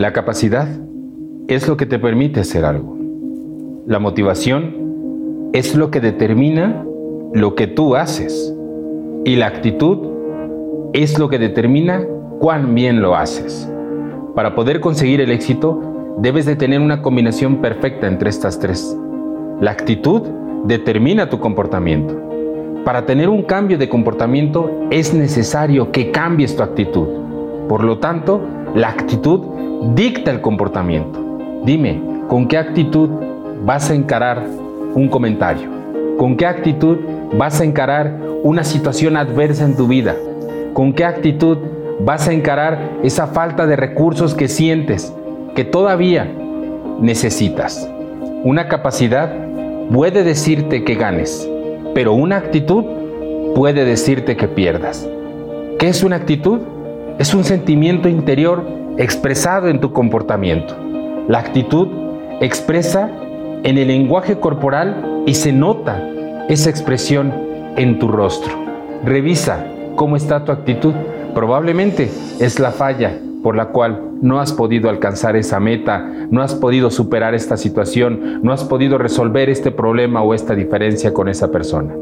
La capacidad es lo que te permite hacer algo. La motivación es lo que determina lo que tú haces. Y la actitud es lo que determina cuán bien lo haces. Para poder conseguir el éxito, debes de tener una combinación perfecta entre estas tres. La actitud determina tu comportamiento. Para tener un cambio de comportamiento es necesario que cambies tu actitud. Por lo tanto, la actitud dicta el comportamiento. Dime, ¿con qué actitud vas a encarar un comentario? ¿Con qué actitud vas a encarar una situación adversa en tu vida? ¿Con qué actitud vas a encarar esa falta de recursos que sientes, que todavía necesitas? Una capacidad puede decirte que ganes, pero una actitud puede decirte que pierdas. ¿Qué es una actitud? Es un sentimiento interior expresado en tu comportamiento. La actitud expresa en el lenguaje corporal y se nota esa expresión en tu rostro. Revisa cómo está tu actitud. Probablemente es la falla por la cual no has podido alcanzar esa meta, no has podido superar esta situación, no has podido resolver este problema o esta diferencia con esa persona.